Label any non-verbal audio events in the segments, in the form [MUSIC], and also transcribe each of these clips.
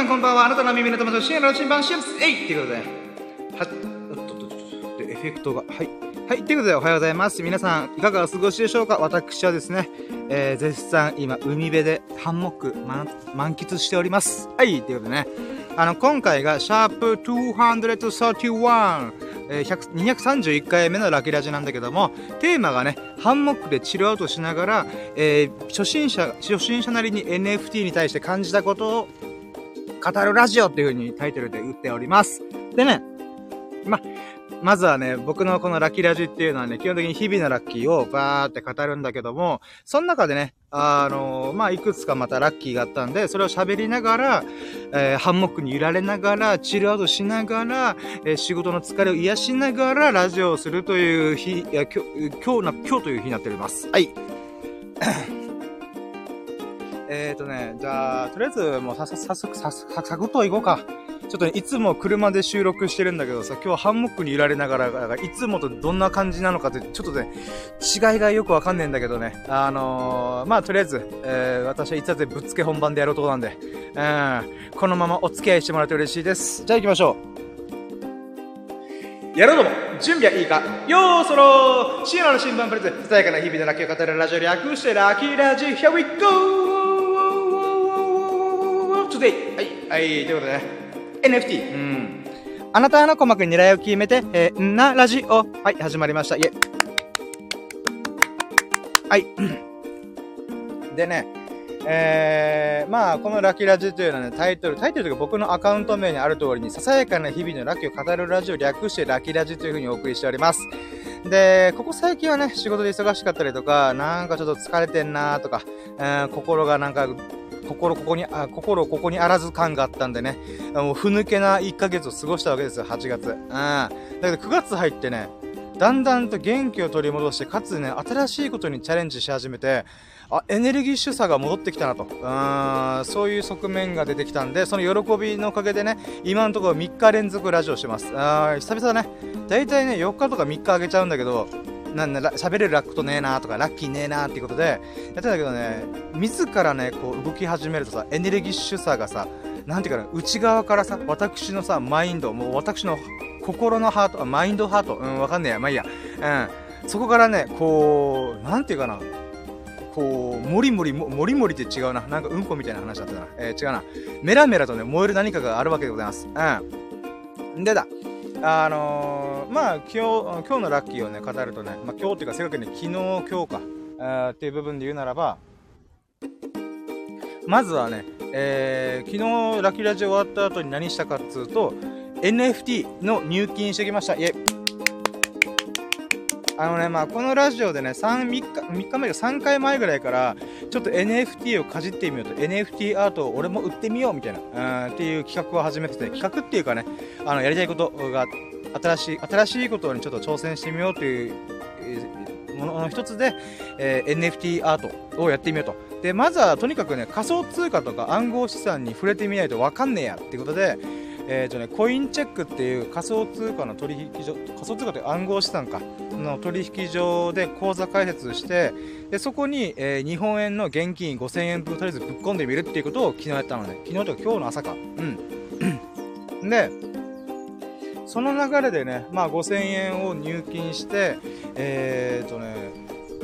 さんこんばんは。あなたの耳の友達、深夜の新版シェフス、えいということで、は、おっとっとっとっと、でエフェクトが、はい。はい、ということでおはようございます。皆さん、いかがお過ごしでしょうか？私はですね、えー、絶賛今、海辺でハンモック満満喫しております。はい、ということでね、あの、今回が、シャープ231、えー、231回目のラキラジなんだけども、テーマがね、ハンモックでチルアウトしながら、えー、初心者、初心者なりに NFT に対して感じたことを語るラジオっていう風にタイトルで言っております。でね、ま、まずはね、僕のこのラッキーラジっていうのはね、基本的に日々のラッキーをバーって語るんだけども、その中でね、あのーまあ、いくつかまたラッキーがあったんで、それを喋りながら、えーハンモックに揺られながら、チルアウトしながら、えー仕事の疲れを癒しながら、ラジオをするという日、いや、今日、今日な、今日という日になっております。はい。えーとね、じゃあ、とりあえず、もうさ、さ、早速、さ、さ、サクッと行こうか。ちょっとね、いつも車で収録してるんだけどさ、今日はハンモックに揺られながら、いつもとどんな感じなのかって、ちょっとね、違いがよくわかんねえんだけどね。あのー、まあ、とりあえず、えー、私はいつだってぶっつけ本番でやろうとこなんで、うん、このままお付き合いしてもらうと嬉しいです。じゃあ行きましょう。やろうども、準備はいいかよーそろ深夜の新聞プレゼン、伝えかな日々のラッキーを語るラジオ略してラッキーラジ Here we go! Today! はい、はい、ということでね、NFT。うん。あなたの鼓膜に狙いを決めて、えー、なラジオ。はい、始まりました。いえ。はい。[CLEARS THROAT] でね、えー、まあ、このラッキーラジというのはね、タイトル、タイトルというか僕のアカウント名にある通りに、ささやかな日々のラッキーを語るラジオ略してラッキーラジというふうにお送りしております。で、ここ最近はね、仕事で忙しかったりとか、なんかちょっと疲れてんなとか、えー心がなんか、心ここに、あ、心ここにあらず感があったんでね、もうふぬけな1ヶ月を過ごしたわけですよ、8月。うん。だけど9月入ってね、だんだんと元気を取り戻して、かつね、新しいことにチャレンジし始めて、あ、エネルギッシュさが戻ってきたなと。うん、そういう側面が出てきたんで、その喜びのおかげでね、今のところ3日連続ラジオしてます。あー久々だね。だいたいね、4日とか3日あげちゃうんだけど、なんだ、喋れるラックとねえなとか、ラッキーねえなっていうことで、やってたけどね、自らね、こう動き始めるとさ、エネルギッシュさがさ、なんていうかな、内側からさ、私のさ、マインド、もう私の心のハート、マインドハート、うん、わかんねえや、まあいいや。うん。そこからね、こう、なんていうかな、こう、もりもり、ももりもりって違うな。なんかうんこみたいな話だったな。えー違うな。メラメラとね、燃える何かがあるわけでございます。うん。でだ。あのー、まあ、今日、今日のラッキーをね、語るとね、まあ、今日っていうか、正確に昨日、今日か、あっていう部分で言うならば、まずはね、えー、昨日ラッキーラジオ終わった後に何したかっつうと、NFT の入金してきました。いえ。あのね、まあ、このラジオでね、3、3日、3日前か3回前ぐらいから、ちょっと NFT をかじってみようと、NFT アートを俺も売ってみようみたいな、うん、っていう企画を始めてて、企画っていうかね、あの、やりたいことが、新しい、新しいことにちょっと挑戦してみようという、ものの一つで、えー NFT アートをやってみようと。で、まずはとにかくね、仮想通貨とか暗号資産に触れてみないとわかんねえやっていうことで、えーとね、コインチェックっていう仮想通貨の取引所、仮想通貨って暗号資産か、の取引所で口座開設して、で、そこに、えー日本円の現金5000円分とりあえずぶっ込んでみるっていうことを昨日やったのね。昨日とか今日の朝か。うん。で、その流れでね、まあ5000円を入金して、えーとね、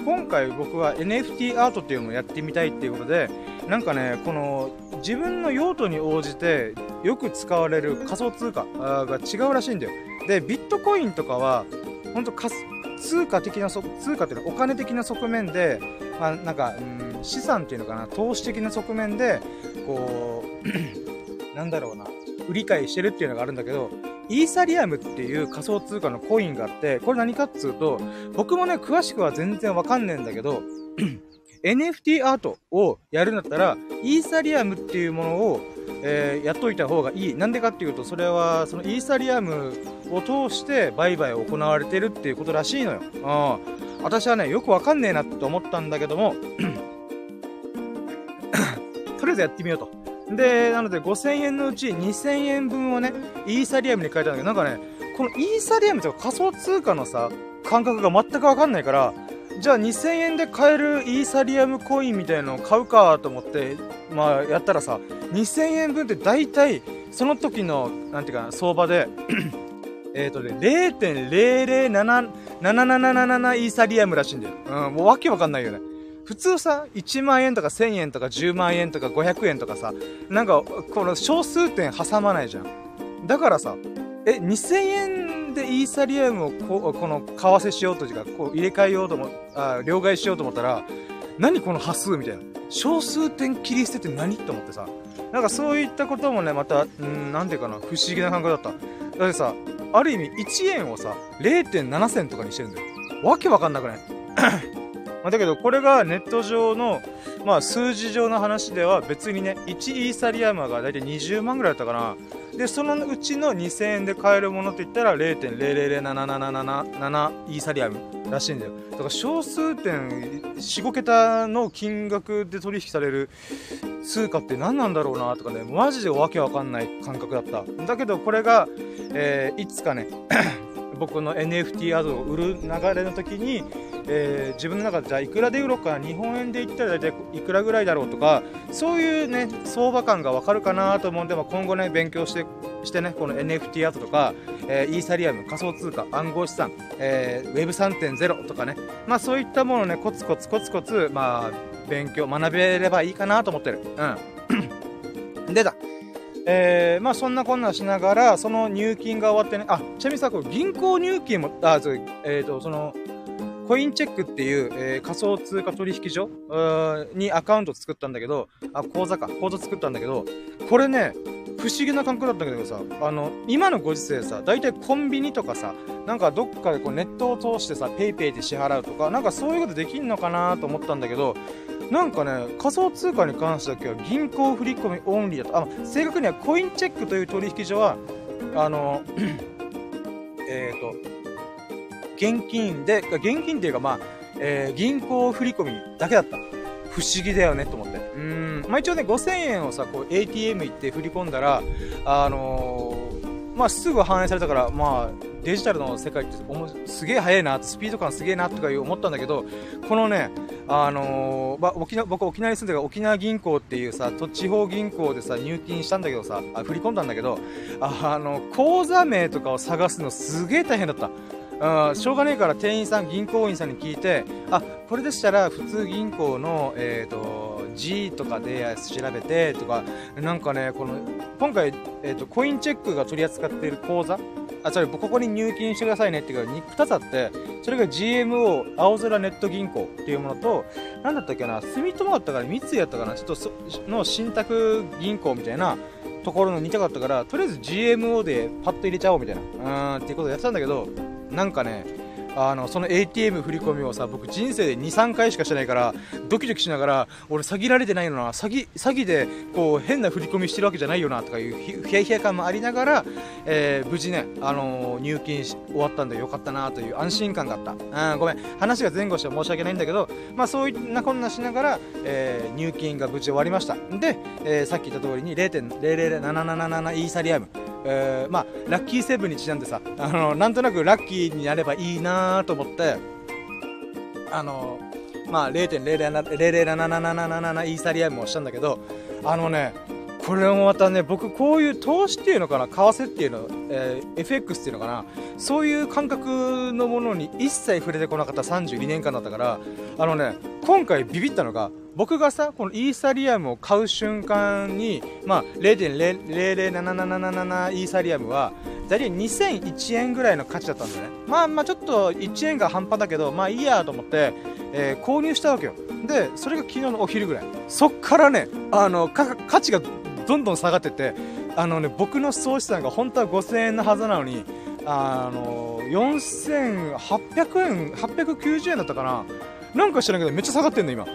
今回僕は NFT アートっていうのをやってみたいっていうことで、なんかね、この自分の用途に応じてよく使われる仮想通貨が違うらしいんだよ。で、ビットコインとかは、ほんと仮通貨的な、通貨っていうのはお金的な側面で、まあなんか、うん、資産っていうのかな、投資的な側面で、こう、[CLEARS THROAT] なんだろうな、売り買いしてるっていうのがあるんだけど、イーサリアムっていう仮想通貨のコインがあって、これ何かっつうと、僕もね、詳しくは全然わかんねえんだけど、[CLEARS THROAT] NFT アートをやるんだったら、イーサリアムっていうものを、えーやっといた方がいい。なんでかっていうと、それは、そのイーサリアムを通して売買を行われてるっていうことらしいのよ。うん。私はね、よくわかんねえなって思ったんだけども、[CLEARS THROAT] とりあえずやってみようと。で、なので5000円のうち2000円分をね、イーサリアムに変えたんだけど、なんかね、このイーサリアムとか仮想通貨のさ、感覚が全くわかんないから、じゃあ2000円で買えるイーサリアムコインみたいなのを買うかと思ってまあやったらさ2000円分って大体その時のなんていうかな相場で [CLEARS THROAT] えっとね0.007777イーサリアムらしいんだよ。うんもうわけわかんないよね。普通さ、1万円とか1000円とか10万円とか500円とかさ、なんか、この小数点挟まないじゃん。だからさ、え、2000円でイーサリアムをここの、為替しようというか、こう入れ替えようと思、あ、両替しようと思ったら、何この端数みたいな。小数点切り捨てて何って思ってさ。なんかそういったこともね、また、んなんていうかな、不思議な感覚だった。だってさ、ある意味1円をさ、0.7銭とかにしてるんだよ。わけわかんなくない？まあ、だけどこれがネット上の、まあ、数字上の話では別にね1イーサリアムが大体20万ぐらいだったかな。でそのうちの2000円で買えるものって言ったら0.000777イーサリアムらしいんだよ。だから小数点45桁の金額で取引される通貨って何なんだろうなとかねマジでわけわかんない感覚だった。だけどこれが、えー、いつかね僕の NFT アドを売る流れの時にえー、自分の中でじゃあいくらで売ろうか日本円で言ったら大体いくらぐらいだろうとかそういうね相場感がわかるかなと思うんで、まあ、今後ね勉強してしてねこの NFT アートとか、えー、イーサリアム仮想通貨暗号資産、えー、Web3.0 とかねまあそういったものをねコツコツコツコツまあ勉強学べればいいかなと思ってる。うん。[COUGHS] 出たえー、まあそんなこんなしながら、その入金が終わってね、あ、ちなみにさ、これ銀行入金も、あ、そう、えっ、ー、と、その、コインチェックっていう、えー、仮想通貨取引所にアカウント作ったんだけど、あ、口座か、口座作ったんだけど、これね、不思議な感覚だったんだけどさ、あの、今のご時世さ、大体コンビニとかさ、なんかどっかでこうネットを通してさ、PayPay で支払うとか、なんかそういうことできんのかなと思ったんだけど、なんかね、仮想通貨に関しては銀行振込オンリーだと。あ、正確にはコインチェックという取引所は、あの、[CLEARS THROAT] えっ、と、現金で、現金っていうかまあ、えー、銀行振込だけだった。不思議だよねと思って。うん。まあ一応ね、5000円をさ、こう ATM 行って振り込んだら、あのー、まあすぐ反映されたから、まあ、デジタルの世界ってすげえ速いな、スピード感すげえなとか思ったんだけど、このね、あのー、まあ、沖縄、僕沖縄に住んでる沖縄銀行っていうさ、地方銀行でさ、入金したんだけどさ、あ振り込んだんだけど、あ、の、口座名とかを探すのすげえ大変だった。あしょうがねえから店員さん、銀行員さんに聞いて、あ、これでしたら普通銀行の、えっ、ー、と、G とかで調べてとか、なんかね、この、今回、えっ、ー、と、コインチェックが取り扱っている口座、あ、それ、ここに入金してくださいねっていうか、2つあって、それが GMO 青空ネット銀行っていうものと、なんだったっけな、住友だったから三井やったかな、ちょっとの信託銀行みたいなところの似たかったから、とりあえず GMO でパッと入れちゃおうみたいな、うーん、っていうことをやってたんだけど、なんかねあのその ATM 振り込みをさ僕人生で23回しかしてないからドキドキしながら俺詐欺られてないのな詐欺詐欺でこう変な振り込みしてるわけじゃないよなとかいうヒヤヒヤ感もありながら、えー、無事ね、あのー、入金し終わったんでよかったなという安心感があった。あごめん。話が前後して申し訳ないんだけどまあそういったこんなしながら、えー、入金が無事終わりました。で、えー、さっき言った通りに0.00777イーサリアム。えー、まあ、ラッキーセブンにちなんでさ、あの、なんとなくラッキーになればいいなと思って、あの、まあ0.007777イーサリアムをしたんだけど、あのね、これもまたね、僕こういう投資っていうのかな、為替っていうの、えー、FX っていうのかな、そういう感覚のものに一切触れてこなかった32年間だったから、あのね、今回ビビったのが、僕がさ、このイーサリアムを買う瞬間に、まあ、0.00777イーサリアムは、大体2001円ぐらいの価値だったんだよね。まあまあちょっと1円が半端だけど、まあいいやと思って、えー、購入したわけよ。で、それが昨日のお昼ぐらい。そっからね、あの、価値がどんどん下がってて、あのね、僕の総資産が本当は5000円のはずなのに、あの、4800円、890円だったかな。なんか知らんけどめっちゃ下がってんの今。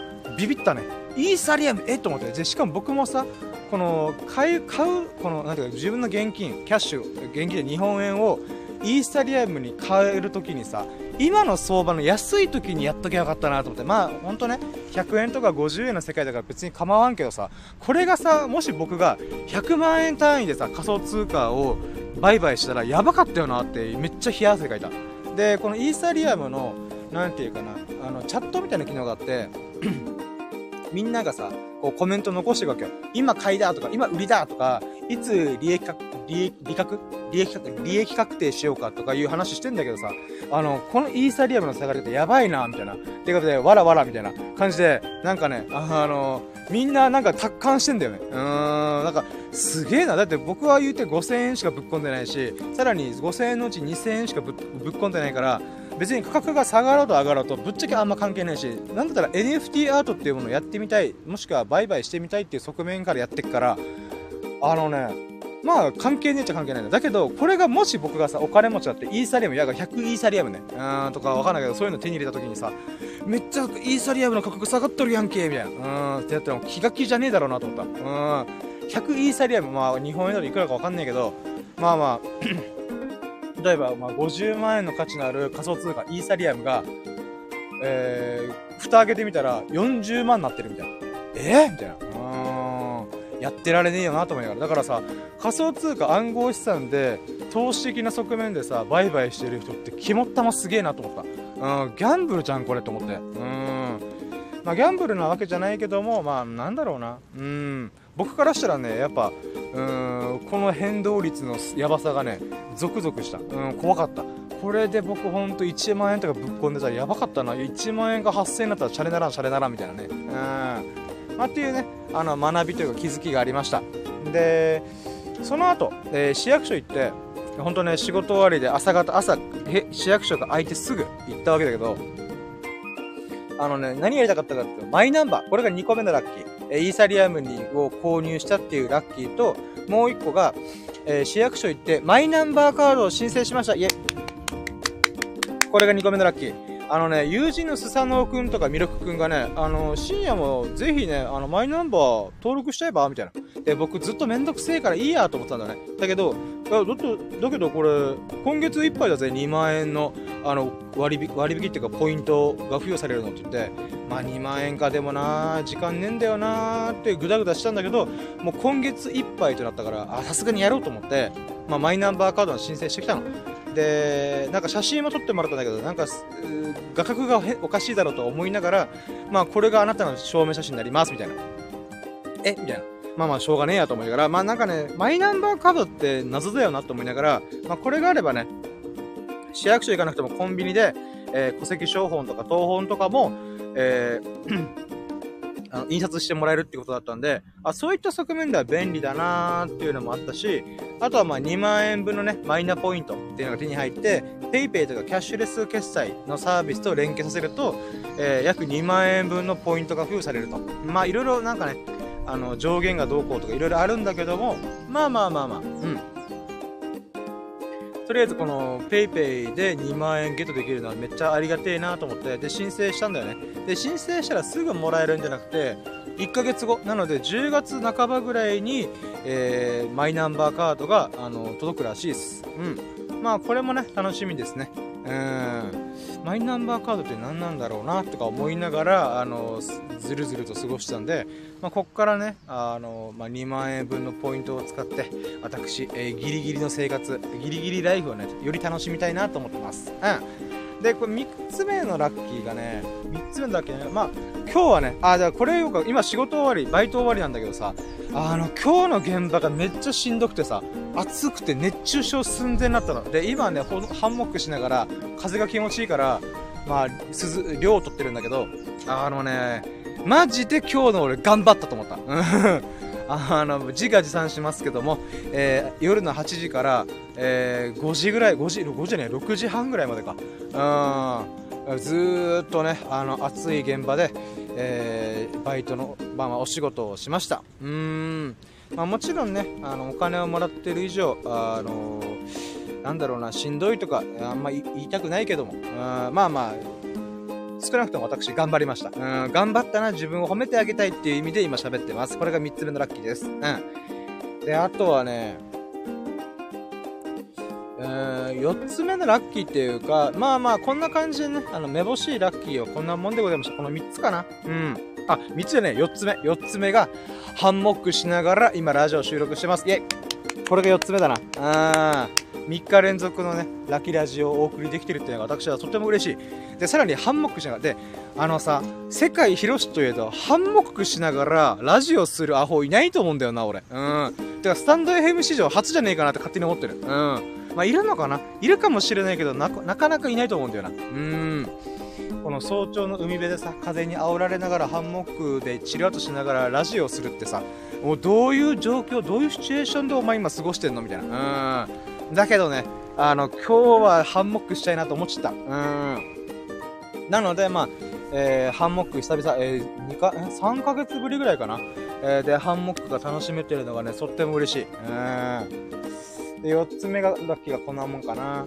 ビビったね。イーサリアムえ？と思って。でしかも僕もさこの買う買うこのなんていうか自分の現金キャッシュ現金で日本円をイーサリアムに変えるときにさ今の相場の安い時にやっときゃよかったなと思って。まあ本当ね100円とか50円の世界だから別に構わんけどさこれがさもし僕が100万円単位でさ仮想通貨を売買したらやばかったよなってめっちゃ冷や汗かいた。でこのイーサリアムのなんていうかな、あの、チャットみたいな機能があってみんながさ、こうコメント残していくわけよ。今買いだとか、今売りだとか、いつ利益確、利益、利確利益確定、利益確定しようかとかいう話してんだけどさ、あの、このイーサリアムの下がりってやばいな、みたいな。ってことで、わらわらみたいな感じで、なんかね、あの、みんななんか達観してんだよね。うーん、なんか、すげえな。だって僕は言うて5000円しかぶっ込んでないし、さらに5000円のうち2000円しかぶっ込んでないから、別に価格が下がろうと上がろうとぶっちゃけあんま関係ないしなんだったら NFT アートっていうものをやってみたいもしくは売買してみたいっていう側面からやってくからあのねまあ関係ねえっちゃ関係ないんだ。だけど、これがもし僕がさ、お金持ちだって、イーサリアム、やが100イーサリアムね、うん、とかわかんないけど、そういうの手に入れた時にさ、めっちゃイーサリアムの価格下がっとるやんけ、みたいな。うん、ってやったら気が気じゃねえだろうなと思った。うん、100イーサリアム、まあ日本円だといくらかわかんないけど、まあまあ例えば、まあ、50万円の価値のある仮想通貨、イーサリアムが、えー、蓋開けてみたら40万になってるみたいな。えー、みたいな。うん。やってられねえよなと思いながら。だからさ、仮想通貨暗号資産で、投資的な側面でさ、売買してる人って肝っ玉すげえなと思った。うん、ギャンブルじゃん、これと思って。うん。まあ、ギャンブルなわけじゃないけども、まあ、なんだろうな。うん。僕からしたらね、やっぱ、うん、この変動率のやばさがね、ゾクゾクした。うん、怖かった。これで僕ほんと1万円とかぶっ込んでたらやばかったな。1万円が8000円だったらシャレならん、シャレならんみたいなね。うん。まあ、っていうね、あの、学びというか気づきがありました。で、その後、えー、市役所行って、本当ね、仕事終わりで朝方、朝、市役所が開いてすぐ行ったわけだけど、あのね、何やりたかったかっていうと、マイナンバー。これが2個目のラッキー。イーサリアムにを購入したっていうラッキーと、もう1個が、えー、市役所行ってマイナンバーカードを申請しました。イェこれが2個目のラッキー。あのね、友人のスサノオくんとかミルクくんがね、あの、深夜もぜひね、あの、マイナンバー登録しちゃえば？みたいな。で、僕ずっとめんどくせえからいいやと思ったんだね。だけど、だだけどこれ、今月いっぱいだぜ、2万円の、あの、割引、割引っていうかポイントが付与されるのって言って、まあ2万円かでもな時間ねえんだよなーってぐだぐだしたんだけど、もう今月いっぱいとなったから、あ、さすがにやろうと思って、まあマイナンバーカードの申請してきたの。で、なんか写真も撮ってもらったんだけど、なんか、画角がおかしいだろうと思いながら、まあこれがあなたの証明写真になります、みたいな。えみたいな。まあまあしょうがねえやと思いながら、まあなんかね、マイナンバーカードって謎だよなと思いながら、まあこれがあればね、市役所行かなくてもコンビニで、えー、戸籍証本とか東本とかも、えー [CLEARS THROAT] あの印刷してもらえるってことだったんで、あ、そういった側面では便利だなーっていうのもあったし、あとはまあ2万円分のね、マイナポイントっていうのが手に入って、PayPay とかキャッシュレス決済のサービスと連携させると、えー、約2万円分のポイントが付与されると。まあいろいろなんかね、あの上限がどうこうとかいろいろあるんだけども、まあまあまあまあ、うん。とりあえずこの PayPay で2万円ゲットできるのはめっちゃありがてえなと思って、で、申請したんだよね。で、申請したらすぐもらえるんじゃなくて、1ヶ月後、なので10月半ばぐらいに、えー、マイナンバーカードが、あの、届くらしいです。うん。まあ、これもね、楽しみですね。うん。マイナンバーカードって何なんだろうなとか思いながら、あの、ずるずると過ごしたんで、まあ、こっからね、あの、まあ、2万円分のポイントを使って、私、えー、ギリギリの生活、ギリギリライフをね、より楽しみたいなと思ってます。うん。で、これ3つ目のラッキーがね、3つ目だけね、まあ、今日はね、あ、じゃあこれよく、今仕事終わり、バイト終わりなんだけどさ、あの、今日の現場がめっちゃしんどくてさ、暑くて熱中症寸前になったの。で、今ね、ハンモックしながら、風が気持ちいいから、まあ、涼、量を取ってるんだけど、あのね、マジで今日の俺頑張ったと思った。あの、自画自賛しますけども、えー、夜の8時から、えー、5時ぐらい、5時、5時ね、6時半ぐらいまでか。うん。ずっとね、あの、暑い現場で、えー、バイトの、まあ、お仕事をしました。うん。まあ、もちろんね、あの、お金をもらってる以上、あの、なんだろうな、しんどいとか、あんま言いたくないけども、あまあまあ、少なくとも私頑張りました。うん、頑張ったな、自分を褒めてあげたいっていう意味で今喋ってます。これが3つ目のラッキーです。うん。で、あとはね、うん、4つ目のラッキーっていうか、まあまあ、こんな感じでね、あの、めぼしいラッキーをこんなもんでございました。この3つかな。うん。あ、3つでね、4つ目。4つ目が、ハンモックしながら今ラジオ収録してます。イェイこれが4つ目だな。あー。3日連続のね、ラキラジオをお送りできてるっていうのが私はとても嬉しい。で、さらにハンモックしながら、で、あのさ、世界広しといえど、ハンモックしながらラジオするアホいないと思うんだよな、俺。うん。てか、スタンド FM 史上初じゃねえかなって勝手に思ってる。うん。まあ、いるのかな？いるかもしれないけどな、かなかいないと思うんだよな。うん。この早朝の海辺でさ、風に煽られながらハンモックでチルアウトしながらラジオするってさ、もうどういう状況、どういうシチュエーションでお前今過ごしてんの？みたいな。うん。だけどね、あの、今日はハンモックしたいなと思っちゃった。うん。なので、まあ、えー、ハンモック久々、えー、2か、3ヶ月ぶりぐらいかな。えー、で、ハンモックが楽しめてるのがね、とっても嬉しい。うん。で、4つ目が、ラッキーがこんなもんかな。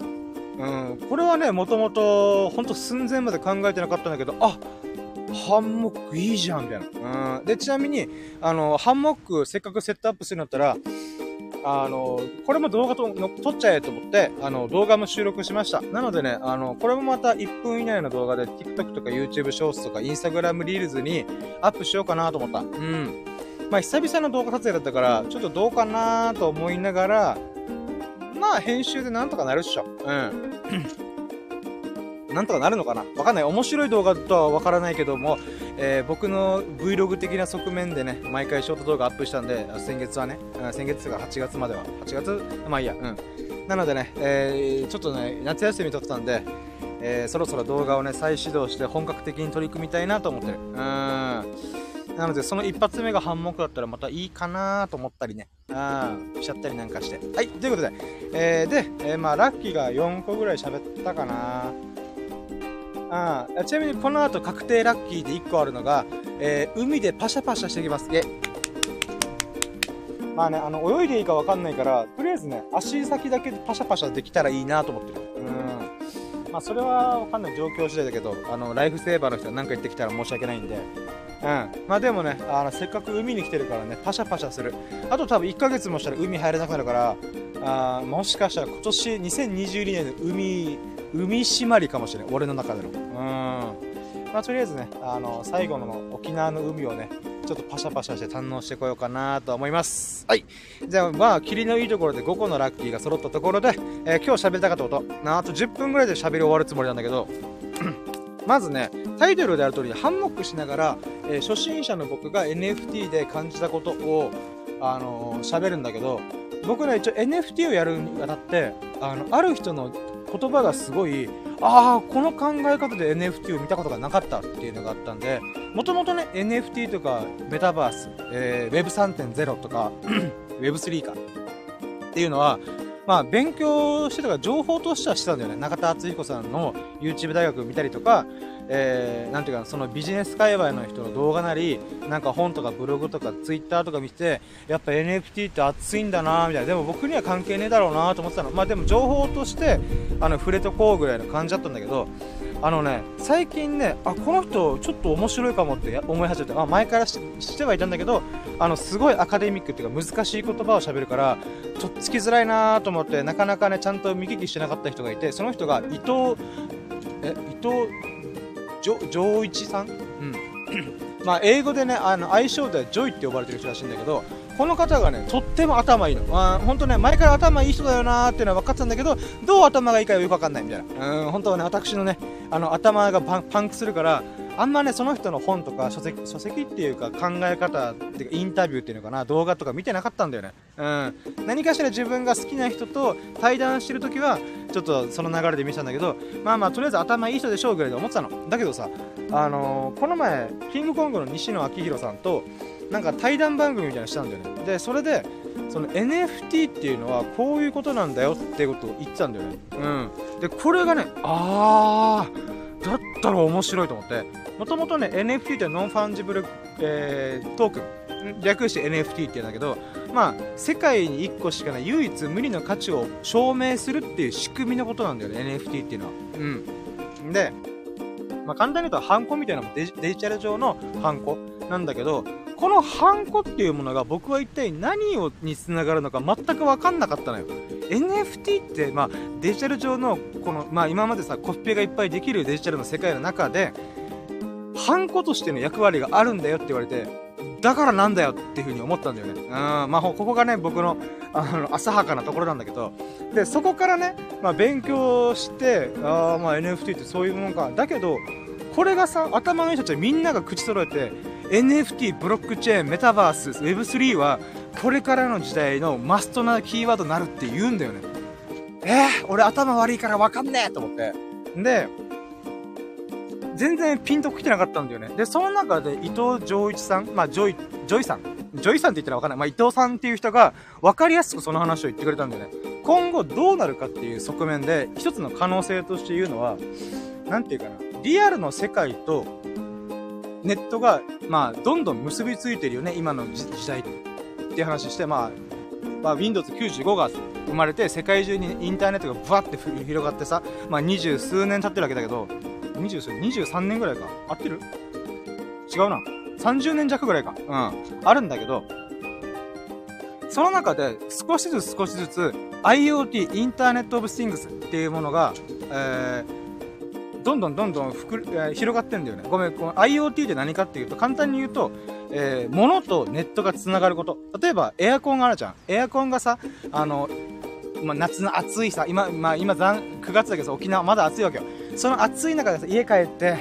うん。これはね、もともと、ほんと寸前まで考えてなかったんだけど、あハンモックいいじゃんみたいな。うん。で、ちなみに、あの、ハンモックせっかくセットアップするんだったら、あの、これも動画と撮っちゃえと思って、あの、動画も収録しました。なのでね、あの、これもまた1分以内の動画で TikTok とか YouTube ショーツとか Instagram リールズにアップしようかなと思った。うん。まあ、久々の動画撮影だったから、ちょっとどうかなと思いながら、まあ、編集でなんとかなるっしょ。うん。[CLEARS THROAT] なんとかなるのかなわかんない。面白い動画とはわからないけども、えー、僕の Vlog 的な側面でね、毎回ショート動画アップしたんで、先月はね、先月が8月までは。8月？まあいいや、うん。なのでね、えー、ちょっとね、夏休み撮ってたんで、えー、そろそろ動画をね、再始動して本格的に取り組みたいなと思ってる。うん。なので、その一発目がハンモックだったらまたいいかなと思ったりね。うん、しちゃったりなんかして。はい、ということで。えー、で、え、まあ、ラッキーが4個ぐらい喋ったかなあちなみにこの後確定ラッキーで1個あるのが、えー、海でパシャパシャしてきます。えまあね、あの、泳いでいいかわかんないから、とりあえずね、足先だけでパシャパシャできたらいいなと思ってる。うん。まあ、それはわかんない状況次第だけど、あの、ライフセーバーの人が何か言ってきたら申し訳ないんで、うん。まあでもね、あの、せっかく海に来てるからね、パシャパシャする。あと多分1ヶ月もしたら海入れなくなるから、あもしかしたら今年2022年の海海締まりかもしれん。俺の中での。うん。まあとりあえずねあの最後の沖縄の海をねちょっとパシャパシャして堪能してこようかなと思います。はい。じゃあまあ霧のいいところで5個のラッキーが揃ったところで、えー、今日喋りたかったこと。あと10分ぐらいで喋り終わるつもりなんだけど。[CLEARS THROAT] まずね、タイトルである通り、ハンモックしながら、えー、初心者の僕が NFT で感じたことを、あのー、喋るんだけど、僕ね、一応 NFT をやるにあたって、あの、ある人の言葉がすごい、ああ、この考え方で NFT を見たことがなかったっていうのがあったんで、もともとね、NFT とかメタバース、えー、Web3.0 とか [CLEARS THROAT] Web3 かっていうのは、まあ、勉強してたから情報としてはしてたんだよね。中田敦彦さんの YouTube 大学見たりとか、えー、なんていうか、そのビジネス界隈の人の動画なり、なんか本とかブログとかツイッターとか見て、やっぱ NFT って熱いんだなみたいな。でも僕には関係ねえだろうなと思ってたの。まあでも情報として、あの、触れとこうぐらいの感じだったんだけど、あのね、最近ね、あ、この人ちょっと面白いかもって思い始めて、まあ前からしてはいたんだけど、あの、すごいアカデミックっていうか難しい言葉を喋るから、とっつきづらいなと思って、なかなかね、ちゃんと見聞きしてなかった人がいて、その人が伊藤、え、伊藤、穰一さん？うん。まあ、英語でね、あの、愛称でジョイって呼ばれてる人らしいんだけど、この方がね、とっても頭いいの。まあ、ほんとね、前から頭いい人だよなーっていうのは分かってたんだけど、どう頭がいいかよく分かんないみたいな。うん、本当はね、私のね、あの、頭がパンパンクするから、あんまね、その人の本とか書籍、書籍っていうか考え方っていうかインタビューっていうのかな、動画とか見てなかったんだよね。うん。何かしら自分が好きな人と対談してるときは、ちょっとその流れで見てたんだけど、まあまあ、とりあえず頭いい人でしょうぐらいで思ってたの。だけどさ、あのー、この前、キングコングの西野亮廣さんと、なんか対談番組みたいなのしたんだよね。で、それで、その NFT っていうのはこういうことなんだよってことを言ってたんだよね。うん。で、これがね、あー、だったら面白いと思って、もともとね、NFT って non-fungible、えー、 token、略して NFT って言うんだけど、まあ、世界に1個しかない唯一無二の価値を証明するっていう仕組みのことなんだよね、NFT っていうのは。うん。で、まあ、簡単に言うと、ハンコみたいなのもデジタル上のハンコなんだけど、このハンコっていうものが僕は一体何をにつながるのか全く分かんなかったのよ。NFT って、まあ、デジタル上の、この、まあ、今までさ、コピペがいっぱいできるデジタルの世界の中で、ハンコとしての役割があるんだよって言われて、だからなんだよっていうふうに思ったんだよね。うん。まあ、ここがね、僕の、あの、浅はかなところなんだけど、で、そこからね、まあ、勉強して、ああ、まあ、NFT ってそういうものか。だけど、これがさ、頭のいい人たちみんなが口揃えて、NFT、ブロックチェーン、メタバース、Web3 は、これからの時代のマストなキーワードになるって言うんだよね。えー、俺頭悪いからわかんねえと思って。で、全然ピンと来てなかったんだよね。で、その中で伊藤穰一さん、まあ、ジョイ、ジョイさん。ジョイさんって言ったらわかんない。まあ、伊藤さんっていう人が分かりやすくその話を言ってくれたんだよね。今後どうなるかっていう側面で、一つの可能性として言うのは、なんていうかな。リアルの世界とネットが、まあ、どんどん結びついてるよね、今の時代って話して、まあ、まあ、Windows 95が生まれて、世界中にインターネットがブワって広がってさ、まあ、二十数年経ってるわけだけど、二十数、23年ぐらいか。合ってる？違うな。30年弱ぐらいか。うん。あるんだけど、その中で少しずつ少しずつ IoT、インターネットオブスティングスっていうものが、えー、どんどんどんどんふく、えー、広がってんだよね。ごめん、この IoT って何かっていうと、簡単に言うと、えー、物とネットが繋がること。例えば、エアコンがあるじゃん。エアコンがさ、あの、まあ、夏の暑いさ、今、まあ、今、9月だけどさ、沖縄まだ暑いわけよ。その暑い中でさ、家帰って、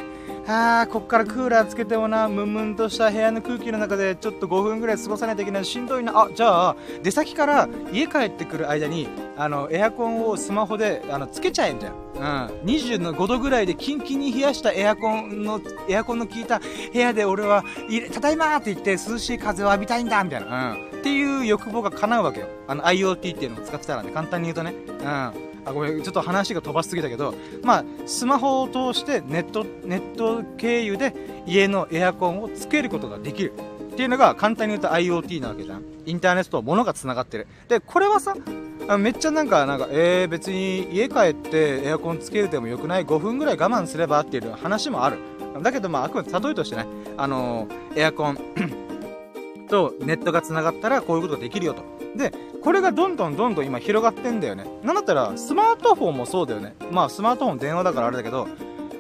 ああ、こっからクーラーつけてもな、ムンムンとした部屋の空気の中でちょっと5分ぐらい過ごさないといけない。しんどいな。あ、じゃあ、出先から家帰ってくる間に、あの、エアコンをスマホで、あの、つけちゃえんだよ。うん。25度ぐらいでキンキンに冷やしたエアコンの、エアコンの効いた部屋で俺は、ただいまって言って涼しい風を浴びたいんだみたいな。うん。っていう欲望が叶うわけよ。あの、IoT っていうのを使ってたらね、簡単に言うとね。うん。あ、ごめん、ちょっと話が飛ばしすぎたけど、まあ、スマホを通してネット、ネット経由で家のエアコンをつけることができる。っていうのが簡単に言うと IoT なわけじゃん。インターネットと物が繋がってる。で、これはさ、めっちゃなんか、なんか、えー、別に家帰ってエアコンつけるでもよくない ?5 分ぐらい我慢すればっていう話もある。だけど、まあ、あくまで例えとしてね、あのー、エアコンとネットが繋がったらこういうことができるよと。で、これがどんどんどんどん今広がってんだよね。なんだったら、スマートフォンもそうだよね。まあ、スマートフォン電話だからあれだけど、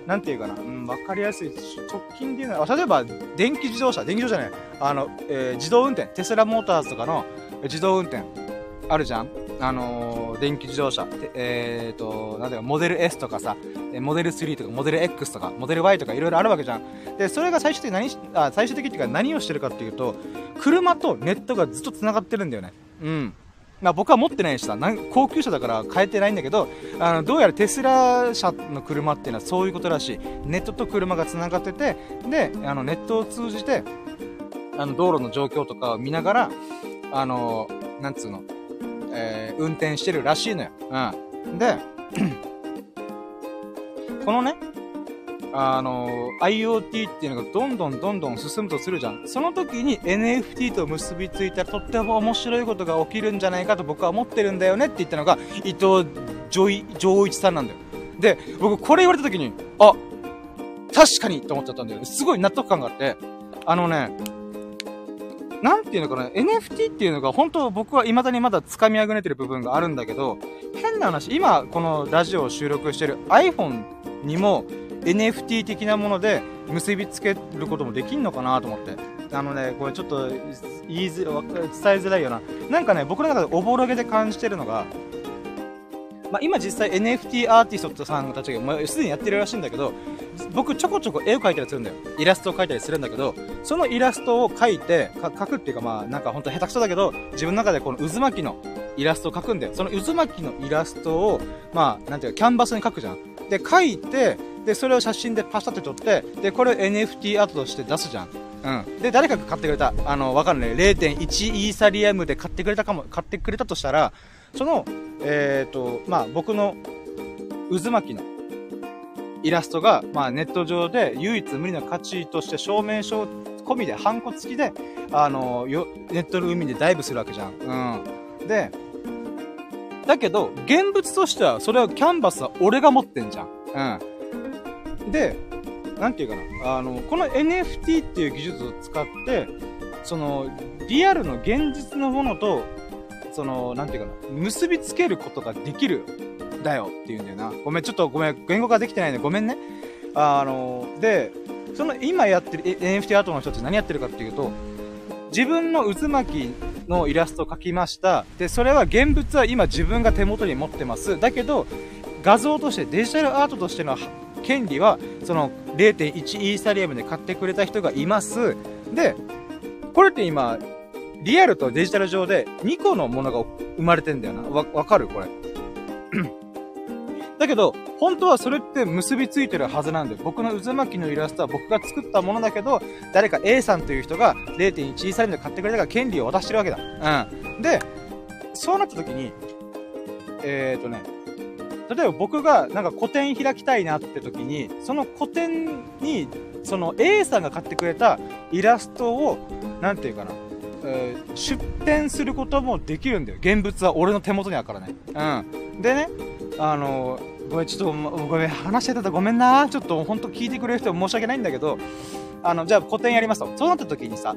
なんていうかな、うん、わかりやすい。直近で言うのは、例えば、電気自動車、電気自動車ね、あの、えー、自動運転、テスラモーターズとかの自動運転、あるじゃんあのー、電気自動車。えっ、ー、と、なんだか、モデル S とかさ、モデル3とか、モデル X とか、モデル Y とかいろいろあるわけじゃん。で、それが最終的に何あ、最終的っていうか何をしてるかっていうと、車とネットがずっと繋がってるんだよね。うん。まあ、僕は持ってないしさ、高級車だから買えてないんだけど、あの、どうやらテスラ車の車っていうのはそういうことらしい。ネットと車が繋がってて、で、あの、ネットを通じて、あの、道路の状況とかを見ながら、あの、なんつうの、えー、運転してるらしいのよ。うん。で、[CLEARS THROAT] このね、あの、IoT っていうのがどんどんどんどん進むとするじゃん。その時に NFT と結びついたらとっても面白いことが起きるんじゃないかと僕は思ってるんだよねって言ったのが伊藤上上一さんなんだよ。で、僕これ言われた時に、あ、確かにと思っちゃったんだよね。すごい納得感があって、あのね、なんていうのかな、NFT っていうのが本当僕は未だにまだ掴みあぐねてる部分があるんだけど、変な話、今このラジオを収録してる iPhone にも NFT 的なもので結びつけることもできんのかなと思って。あのね、これちょっと言いづら、伝えづらいよな。なんかね、僕の中でおぼろげで感じてるのが、まあ、今実際 NFT アーティストさんたちが、まあ、すでにやってるらしいんだけど、僕ちょこちょこ絵を描いたりするんだよ。イラストを描いたりするんだけど、そのイラストを描いて、か描くっていうかまあ、なんかほんと下手くそだけど、自分の中でこの渦巻きのイラストを描くんだよ。その渦巻きのイラストを、まあ、なんていうか、キャンバスに描くじゃん。で、描いて、で、それを写真でパシャって撮って、で、これを NFT アートとして出すじゃん。うん。で、誰かが買ってくれた。あの、わかんない。0.1イーサリアムで買ってくれたかも、買ってくれたとしたら、その、えっ、ー、と、まあ、僕の渦巻きのイラストが、まあ、ネット上で唯一無二の価値として証明書込みで、ハンコ付きで、あの、よ、ネットの海でダイブするわけじゃん。うん。で、だけど、現物としては、それはキャンバスは俺が持ってんじゃん。うん。で、なんていうかな、あの、この NFT っていう技術を使って、その、リアルの現実のものと、その、なんていうかな、結びつけることができる、だよっていうんだよな。ごめん、ちょっとごめん、言語化できてないんでごめんね。あの、で、その今やってる NFT アートの人たち何やってるかっていうと、自分の渦巻きのイラストを描きました。で、それは現物は今自分が手元に持ってます。だけど、画像としてデジタルアートとしての権利は、その0.1イーサリアムで買ってくれた人がいます。で、これって今、リアルとデジタル上で2個のものが生まれてんだよな。わ、わかるこれ。[CLEARS THROAT] だけど、本当はそれって結びついてるはずなんだよ。僕の渦巻きのイラストは僕が作ったものだけど、誰か A さんという人が0.1イーサリアムで買ってくれたから権利を渡してるわけだ。うん。で、そうなった時に、えーとね、例えば僕がなんか個展開きたいなって時に、その個展に、その A さんが買ってくれたイラストを、なんていうかな、えー、出展することもできるんだよ。現物は俺の手元にあるからね。うん。でね、あのー、ごめん、ちょっと、ごめん、話してたらごめんな。ちょっと、ほんと聞いてくれる人申し訳ないんだけど、あの、じゃあ個展やりますと。そうなった時にさ、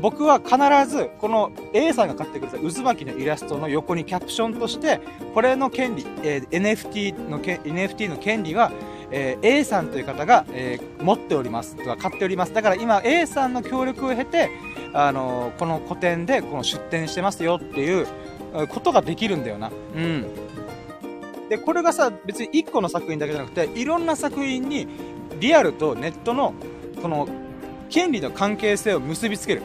僕は必ず、この A さんが買ってくれた渦巻きのイラストの横にキャプションとして、これの権利、えー、NFT の、NFT の権利は、えー、A さんという方が、えー、持っておりますとか買っております。だから今 A さんの協力を経て、あの、この個展でこの出展してますよっていうことができるんだよな。うん。で、これがさ、別に1個の作品だけじゃなくて、いろんな作品にリアルとネットのこの権利の関係性を結びつける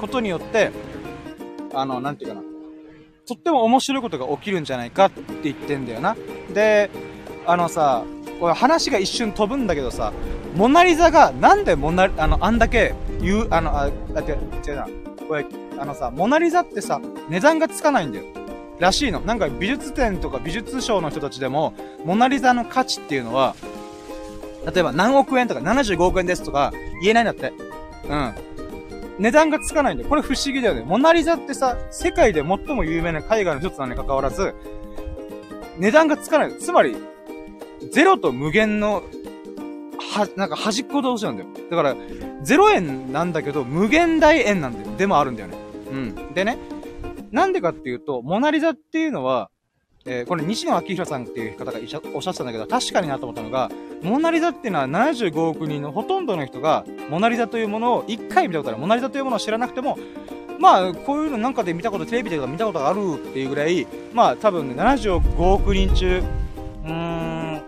ことによって、あの、なんていうかな。とっても面白いことが起きるんじゃないかって言ってんだよな。で、あのさ、これ話が一瞬飛ぶんだけどさ、モナリザがなんでモナ、あの、あんだけ言う、あの、あ、だって、違うな。これ、あのさ、モナリザってさ、値段がつかないんだよ。らしいの。なんか美術展とか美術賞の人たちでも、モナリザの価値っていうのは、例えば何億円とか75億円ですとか言えないんだって。うん。値段がつかないんだよ。これ不思議だよね。モナリザってさ、世界で最も有名な絵画の一つなのに関わらず、値段がつかない。つまり、ゼロと無限の、は、なんか端っこ同士なんだよ。だから、0円なんだけど、無限大円なんだよ。でもあるんだよね。うん。でね、なんでかっていうと、モナリザっていうのは、えー、これ西野明宏さんっていう方がおっしゃってたんだけど、確かになと思ったのが、モナリザっていうのは75億人のほとんどの人が、モナリザというものを一回見たことある。モナリザというものを知らなくても、まあ、こういうのなんかで見たこと、テレビで見たことがあるっていうぐらい、まあ、多分ね、75億人中、うーん、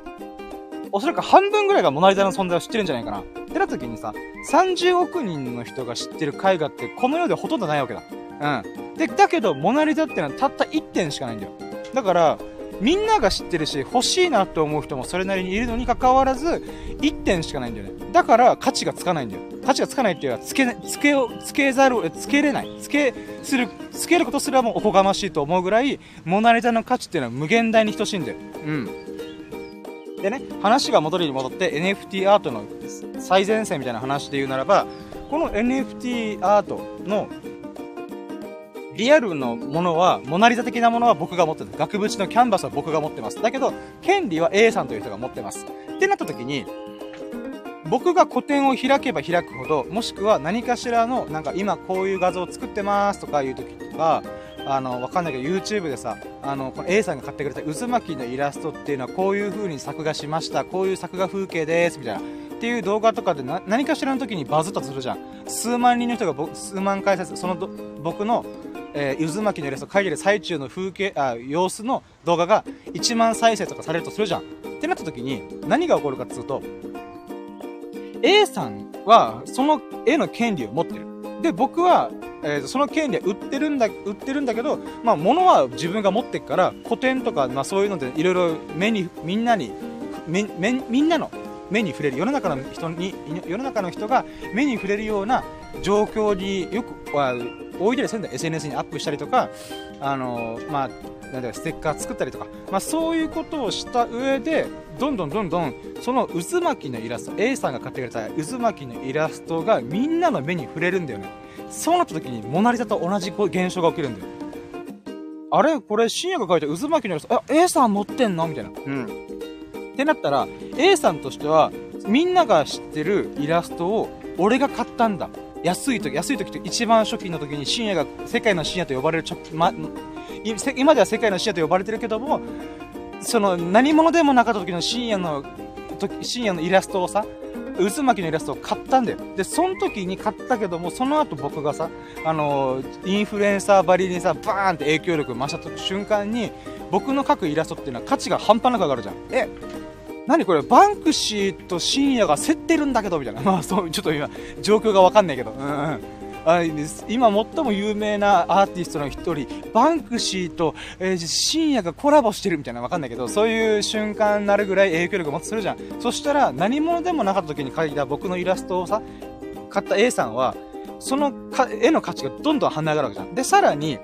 おそらく半分ぐらいがモナリザの存在を知ってるんじゃないかな。ってなった時にさ、30億人の人が知ってる絵画ってこの世でほとんどないわけだ。うん。で、だけど、モナリザっていうのはたった1点しかないんだよ。だから、みんなが知ってるし、欲しいなって思う人もそれなりにいるのに関わらず、1点しかないんだよね。だから、価値がつかないんだよ。価値がつかないっていうのは、つけ、つけを、つけざるを、つけれない。つけ、する、つけることすらもおこがましいと思うぐらい、モナリザの価値っていうのは無限大に等しいんだよ。うん。でね、話が戻りに戻って NFT アートの最前線みたいな話で言うならば、この NFT アートのリアルのものは、モナリザ的なものは僕が持ってる。額縁のキャンバスは僕が持ってます。だけど、権利は A さんという人が持ってます。ってなった時に、僕が個展を開けば開くほど、もしくは何かしらの、なんか今こういう画像を作ってますとかいう時とか、あの、わかんないけど YouTube でさ、あの、の A さんが買ってくれた渦巻きのイラストっていうのはこういう風に作画しました。こういう作画風景です。みたいな。っていう動画とかで何かしらの時にバズったとするじゃん。数万人の人が数万回再生、その僕のえー、渦巻きのイラスト描いてる最中の風景、あ、様子の動画が1万再生とかされるとするじゃん。ってなった時に、何が起こるかっていうと、A さんは、その絵の権利を持ってる。で、僕は、えー、その権利は売ってるんだ、売ってるんだけど、まあ、物は自分が持ってっから、古典とか、まあ、そういうので、いろいろ目に、みんなに、め、め、みんなの目に触れる、世の中の人に、世の中の人が目に触れるような状況によく、は、置いたりするんだ SNS にアップしたりとか、あのー、まあ、なんだステッカー作ったりとか、まあ、そういうことをした上で、どんどんどんどん、その渦巻きのイラスト、A さんが買ってくれた渦巻きのイラストがみんなの目に触れるんだよね。そうなった時に、モナリザと同じ現象が起きるんだよ。あれ？これ、深夜が書いた渦巻きのイラスト、あ、A さん持ってんの？みたいな。うん。ってなったら、A さんとしては、みんなが知ってるイラストを、俺が買ったんだ。安い時、安い時って一番初期の時に深夜が世界の深夜と呼ばれる、ま、今では世界の深夜と呼ばれてるけども、その何者でもなかった時の深夜の、深夜のイラストをさ、渦巻きのイラストを買ったんだよ。で、その時に買ったけども、その後僕がさ、あの、インフルエンサーばりにさ、バーンって影響力増した瞬間に、僕の描くイラストっていうのは価値が半端なく上がるじゃん。え、何これバンクシーと深夜が競ってるんだけどみたいな。[LAUGHS] まあそう、ちょっと今、状況がわかんないけど。うんうん。あ今最も有名なアーティストの一人、バンクシーと、えー、深夜がコラボしてるみたいなわかんないけど、そういう瞬間になるぐらい影響力を持つするじゃん。そしたら、何者でもなかった時に描いた僕のイラストをさ、買った A さんは、その絵の価値がどんどん跳ね上がるわけじゃん。で、さらに、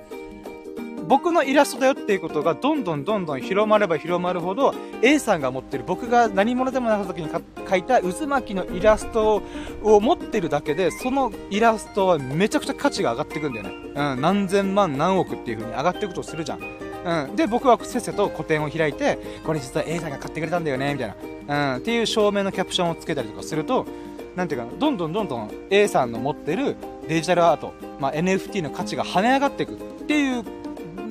僕のイラストだよっていうことがどんどんどんどん広まれば広まるほど A さんが持ってる僕が何者でもなかった時に描いた渦巻きのイラストを持ってるだけでそのイラストはめちゃくちゃ価値が上がっていくんだよね。うん、何千万何億っていう風に上がっていくとするじゃん。うん、で僕はせっせと個展を開いてこれ実は A さんが買ってくれたんだよねみたいな、うん、っていう証明のキャプションをつけたりとかするとなんていうかなどんどんどんどん A さんの持ってるデジタルアート、まあ、NFT の価値が跳ね上がっていくっていう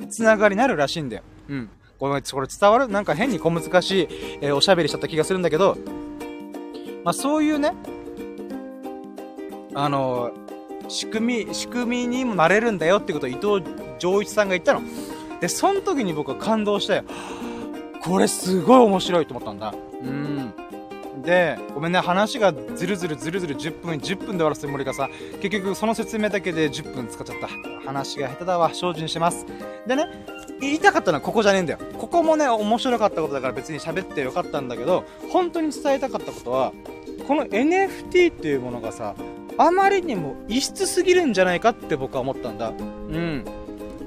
つながりになるらしいんだよ。うん。ごめん、これ伝わる？なんか変に小難しい、えー、おしゃべりしちゃった気がするんだけど、まあそういうね、あのー、仕組み、仕組みにもなれるんだよってことを伊藤浄一さんが言ったの。で、その時に僕は感動して、これすごい面白いと思ったんだ。うん。で、ごめんね、話がずるずるずるずる10分、10分で終わらせて森がさ、結局その説明だけで10分使っちゃった。話が下手だわ、精進します。でね、言いたかったのはここじゃねえんだよ。ここもね、面白かったことだから別に喋ってよかったんだけど、本当に伝えたかったことは、この NFT っていうものがさ、あまりにも異質すぎるんじゃないかって僕は思ったんだ。うん。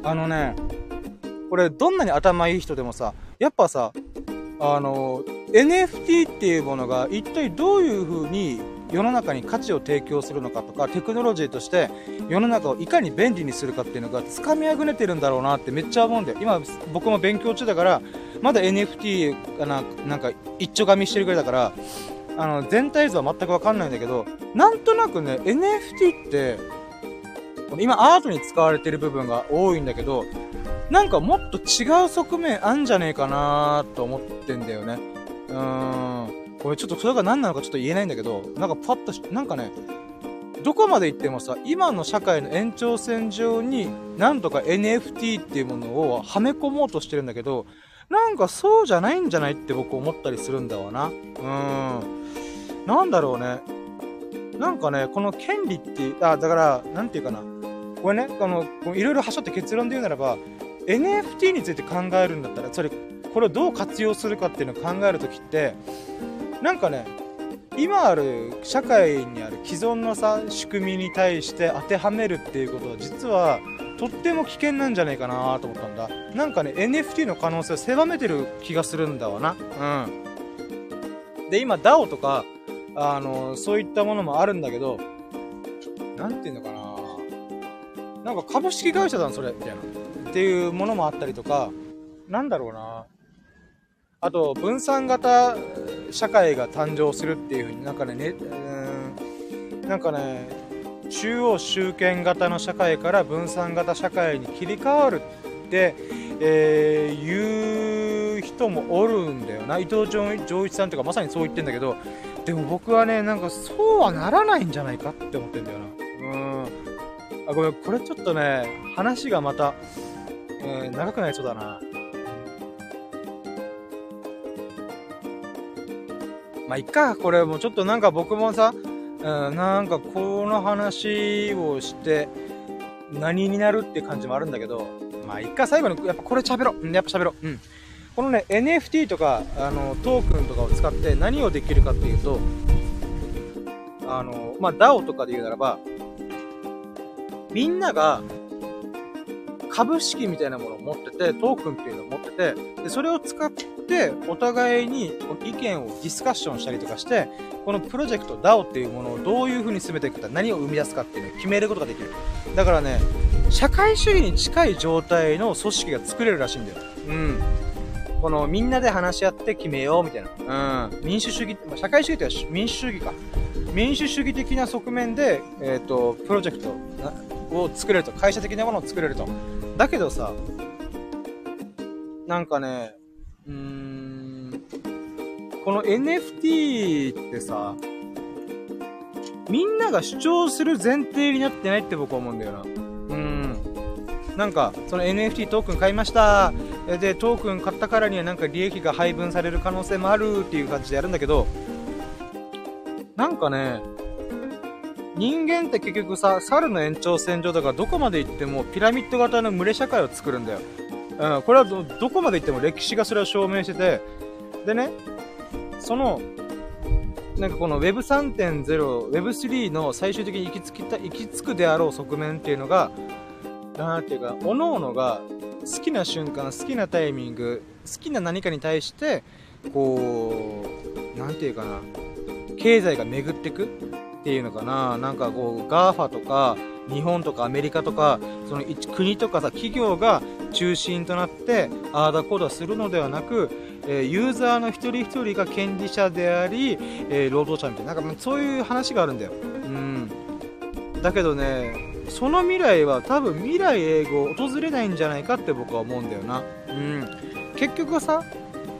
あのね、これどんなに頭いい人でもさ、やっぱさ、あの、NFT っていうものが一体どういう風に世の中に価値を提供するのかとか、テクノロジーとして世の中をいかに便利にするかっていうのが掴みあぐねてるんだろうなってめっちゃ思うんだよ。今僕も勉強中だから、まだ NFT かななんか一丁紙してるぐらいだから、あの、全体図は全くわかんないんだけど、なんとなくね、NFT って、今アートに使われてる部分が多いんだけど、なんかもっと違う側面あんじゃねえかなと思ってんだよね。うーん。これちょっとそれが何なのかちょっと言えないんだけど、なんかパッとし、なんかね、どこまで行ってもさ、今の社会の延長線上に、なんとか NFT っていうものをはめ込もうとしてるんだけど、なんかそうじゃないんじゃないって僕思ったりするんだわな。うーん。なんだろうね。なんかね、この権利って、あ、だから、なんていうかな。これね、この、いろいろはしょって結論で言うならば、NFT について考えるんだったら、それ、これをどう活用するかっていうのを考えるときって、なんかね、今ある社会にある既存のさ、仕組みに対して当てはめるっていうことは、実は、とっても危険なんじゃないかなと思ったんだ。なんかね、NFT の可能性を狭めてる気がするんだわな。うん。で、今、DAO とか、あの、そういったものもあるんだけど、なんていうのかななんか株式会社だな、それ、みたいな。っていうものもあったりとか、なんだろうな。あと、分散型社会が誕生するっていう風になんかね、ねうん、なんかね、中央集権型の社会から分散型社会に切り替わるって、えー、言う人もおるんだよな。伊藤浄一さんとかまさにそう言ってんだけど、でも僕はね、なんかそうはならないんじゃないかって思ってんだよな。うん。あ、ごめん、これちょっとね、話がまた、え、長くなりそうだな。まあ、いっか。これもちょっとなんか僕もさ、うん、なんかこの話をして、何になるって感じもあるんだけど、まあ、いっか。最後に、やっぱこれ喋ろう。やっぱ喋ろう。うん。このね、NFT とか、あの、トークンとかを使って何をできるかっていうと、あの、まあ、DAO とかで言うならば、みんなが株式みたいなものを持ってて、トークンっていうのを持ってて、で、それを使って、お互いに意見をディスカッションしたりとかして、このプロジェクト DAO っていうものをどういう風に進めていくか、何を生み出すかっていうのを決めることができる。だからね、社会主義に近い状態の組織が作れるらしいんだよ。うん。このみんなで話し合って決めようみたいな。うん。民主主義、社会主義って民主主義か。民主主義的な側面で、えっ、ー、と、プロジェクトを作れると。会社的なものを作れると。だけどさ、なんかね、うーん、この NFT ってさ、みんなが主張する前提になってないって僕は思うんだよな。うん。なんか、その NFT トークン買いました。で、トークン買ったからにはなんか利益が配分される可能性もあるっていう感じでやるんだけど、なんかね、人間って結局さ、猿の延長線上だからどこまで行ってもピラミッド型の群れ社会を作るんだよ。うん、これはど、どこまで行っても歴史がそれを証明してて、でね、その、なんかこの Web3.0、Web3 の最終的に行き着きた、行き着くであろう側面っていうのが、なんていうか、各々が好きな瞬間、好きなタイミング、好きな何かに対して、こう、なんていうかな、経済が巡ってくていうのかな、なんかこう、GAFA とか、日本とかアメリカとか、その国とかさ、企業が中心となって、ああだこうだするのではなく、え、ユーザーの一人一人が権利者であり、え、労働者みたいな、なんかそういう話があるんだよ。うん。だけどね、その未来は多分未来英語訪れないんじゃないかって僕は思うんだよな。うん。結局さ、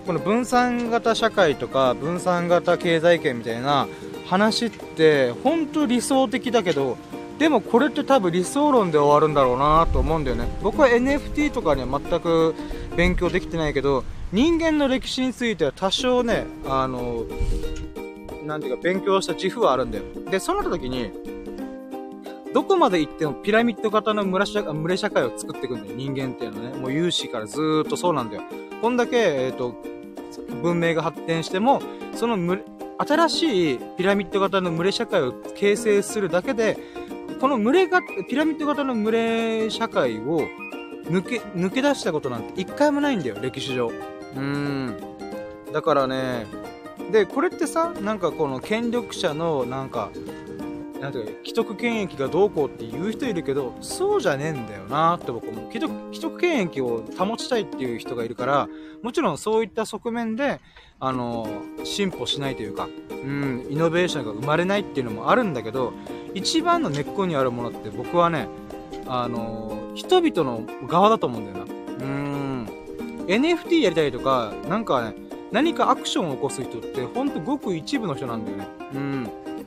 この分散型社会とか分散型経済圏みたいな話って本当理想的だけどでもこれって多分理想論で終わるんだろうなと思うんだよね僕は NFT とかには全く勉強できてないけど人間の歴史については多少ねあのなんていうか勉強した自負はあるんだよでそうなった時にどこまで行ってもピラミッド型の村社群れ社会を作っていくんだよ、人間っていうのはね。もう有志からずーっとそうなんだよ。こんだけ、えっ、ー、と、文明が発展しても、その群新しいピラミッド型の群れ社会を形成するだけで、この群れが、ピラミッド型の群れ社会を抜け、抜け出したことなんて一回もないんだよ、歴史上。うーん。だからね、で、これってさ、なんかこの権力者の、なんか、なんていうか、既得権益がどうこうって言う人いるけど、そうじゃねえんだよなって僕も。既得、既得権益を保ちたいっていう人がいるから、もちろんそういった側面で、あの、進歩しないというか、うん、イノベーションが生まれないっていうのもあるんだけど、一番の根っこにあるものって僕はね、あの、人々の側だと思うんだよな。うん。NFT やりたいとか、なんかね、何かアクションを起こす人って、ほんとごく一部の人なんだよね。うん。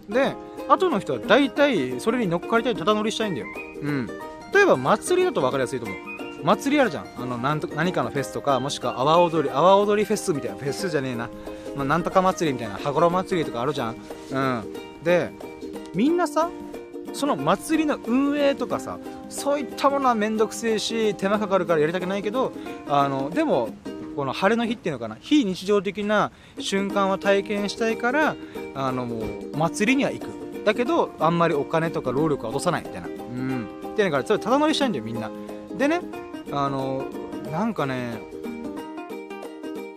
で、後の人は大体それに乗っかりたいただ乗りしたいんだよ。うん。例えば祭りだと分かりやすいと思う。祭りあるじゃん。あの、なんと、何かのフェスとか、もしくは阿波踊り、阿波踊りフェスみたいな、フェスじゃねえな。まあ、なんとか祭りみたいな、羽衣祭りとかあるじゃん。うん。で、みんなさ、その祭りの運営とかさ、そういったものはめんどくせえし、手間かかるからやりたくないけど、あの、でも、この晴れの日っていうのかな、非日常的な瞬間を体験したいから、あの、もう、祭りには行く。だけどあんまりお金とか労力は落とさないみたいな。うん。っていうのからそれただ乗りしたいんだよみんな。でねあのなんかね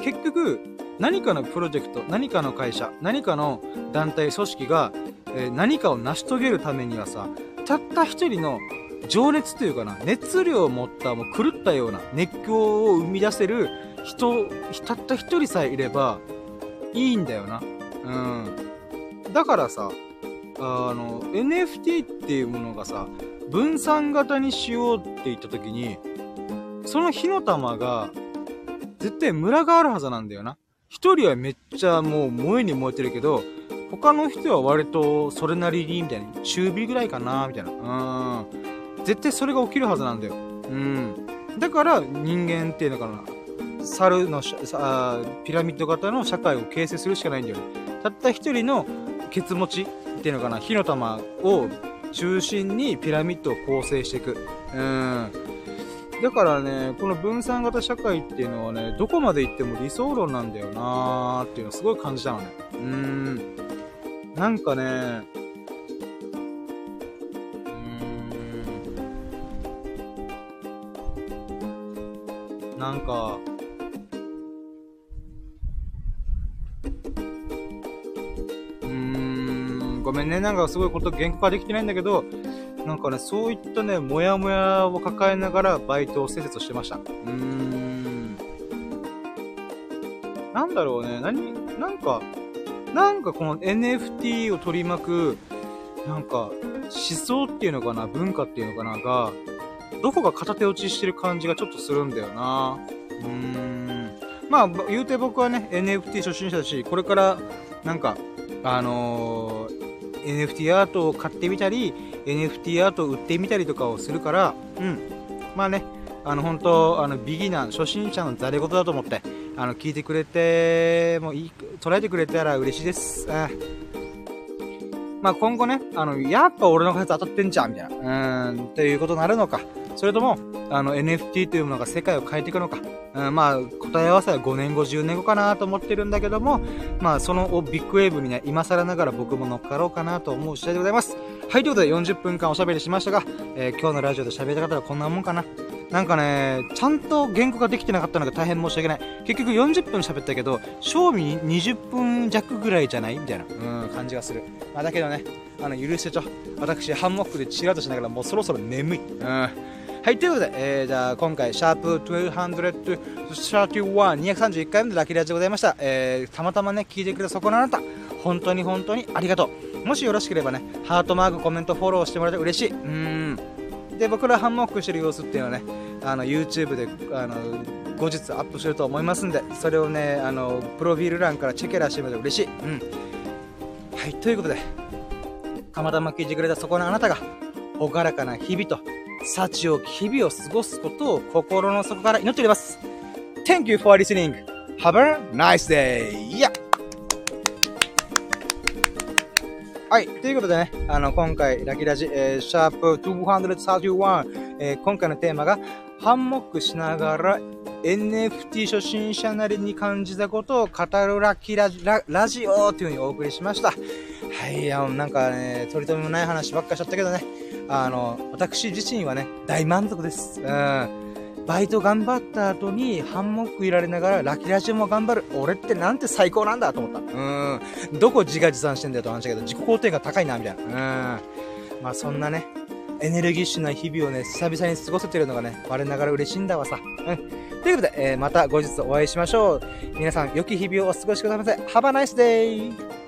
結局何かのプロジェクト何かの会社何かの団体組織が、えー、何かを成し遂げるためにはさたった一人の情熱というかな熱量を持ったもう狂ったような熱狂を生み出せる人たった一人さえいればいいんだよな。うん。だからさあの、NFT っていうものがさ、分散型にしようって言った時に、その火の玉が、絶対ムラがあるはずなんだよな。一人はめっちゃもう燃えに燃えてるけど、他の人は割とそれなりに、みたいな。中火ぐらいかな、みたいな。うん。絶対それが起きるはずなんだよ。うん。だから人間っていうのかな。猿のさピラミッド型の社会を形成するしかないんだよね。たった一人のケツ持ちていうのかな火の玉を中心にピラミッドを構成していく。うん。だからねこの分散型社会っていうのはねどこまで行っても理想論なんだよなーっていうのをすごい感じたのね。うん。なんかねうん。なんかごめんね。なんかすごいこと言語化できてないんだけど、なんかね、そういったね、もやもやを抱えながらバイトを施設してました。うーん。なんだろうね。何、なんか、なんかこの NFT を取り巻く、なんか、思想っていうのかな、文化っていうのかな、が、どこが片手落ちしてる感じがちょっとするんだよな。うーん。まあ、言うて僕はね、NFT 初心者だし、これから、なんか、あのー NFT アートを買ってみたり、NFT アートを売ってみたりとかをするから、うん。まあね、あの、本当あの、ビギナー、初心者のざれ言だと思って、あの、聞いてくれて、もいい、捉えてくれたら嬉しいです。あまあ、今後ね、あの、やっぱ俺の数当たってんじゃん、みたいな。うん、ということになるのか。それとも、あの、NFT というものが世界を変えていくのか。うん、まあ、答え合わせは5年後、10年後かなと思ってるんだけども、まあ、そのビッグウェーブにね、今更ながら僕も乗っかろうかなと思う次第でございます。はい、ということで40分間おしゃべりしましたが、えー、今日のラジオで喋りたかった方はこんなもんかな。なんかね、ちゃんと原稿ができてなかったのが大変申し訳ない。結局40分喋ったけど、賞味20分弱ぐらいじゃない？みたいな、うん、感じがする。まあ、だけどね、あの、許してちょ。私、ハンモックでチラッとしながらもうそろそろ眠い。うん。はい、ということで、えー、じゃあ今回、シャープ231、231回目のラキーラジでございました。えー、たまたまね、聞いてくれたそこのあなた、本当に本当にありがとう。もしよろしければね、ハートマーク、コメント、フォローしてもらえて嬉しい。うん。で僕らハンモックしてる様子っていうのはねあの YouTube であの後日アップすると思いますんでそれをねあのプロフィール欄からチェケラしてみると嬉しい、うん、はいということでたまたま聞いてくれたそこのあなたが朗らかな日々と幸を日々を過ごすことを心の底から祈っております Thank you for listening Have a nice day! Yeah! はい。ということでね、あの、今回、ラキラジ、えー、シャープ231、えー、今回のテーマが、ハンモックしながら NFT 初心者なりに感じたことを語るラキラジ、ララジオという風にお送りしました。はい、あの、なんかね、取り留めもない話ばっかしちゃったけどね、あの、私自身はね、大満足です。うん。バイト頑張った後にハンモックいられながらラキラジオも頑張る。俺ってなんて最高なんだと思った。うん。どこ自画自賛してんだよと話だけど、自己肯定が高いな、みたいな。うん。まあそんなね、エネルギッシュな日々をね、久々に過ごせてるのがね、我ながら嬉しいんだわさ。うん。ということで、えー、また後日お会いしましょう。皆さん、良き日々をお過ごしくださいませ。Have a nice day!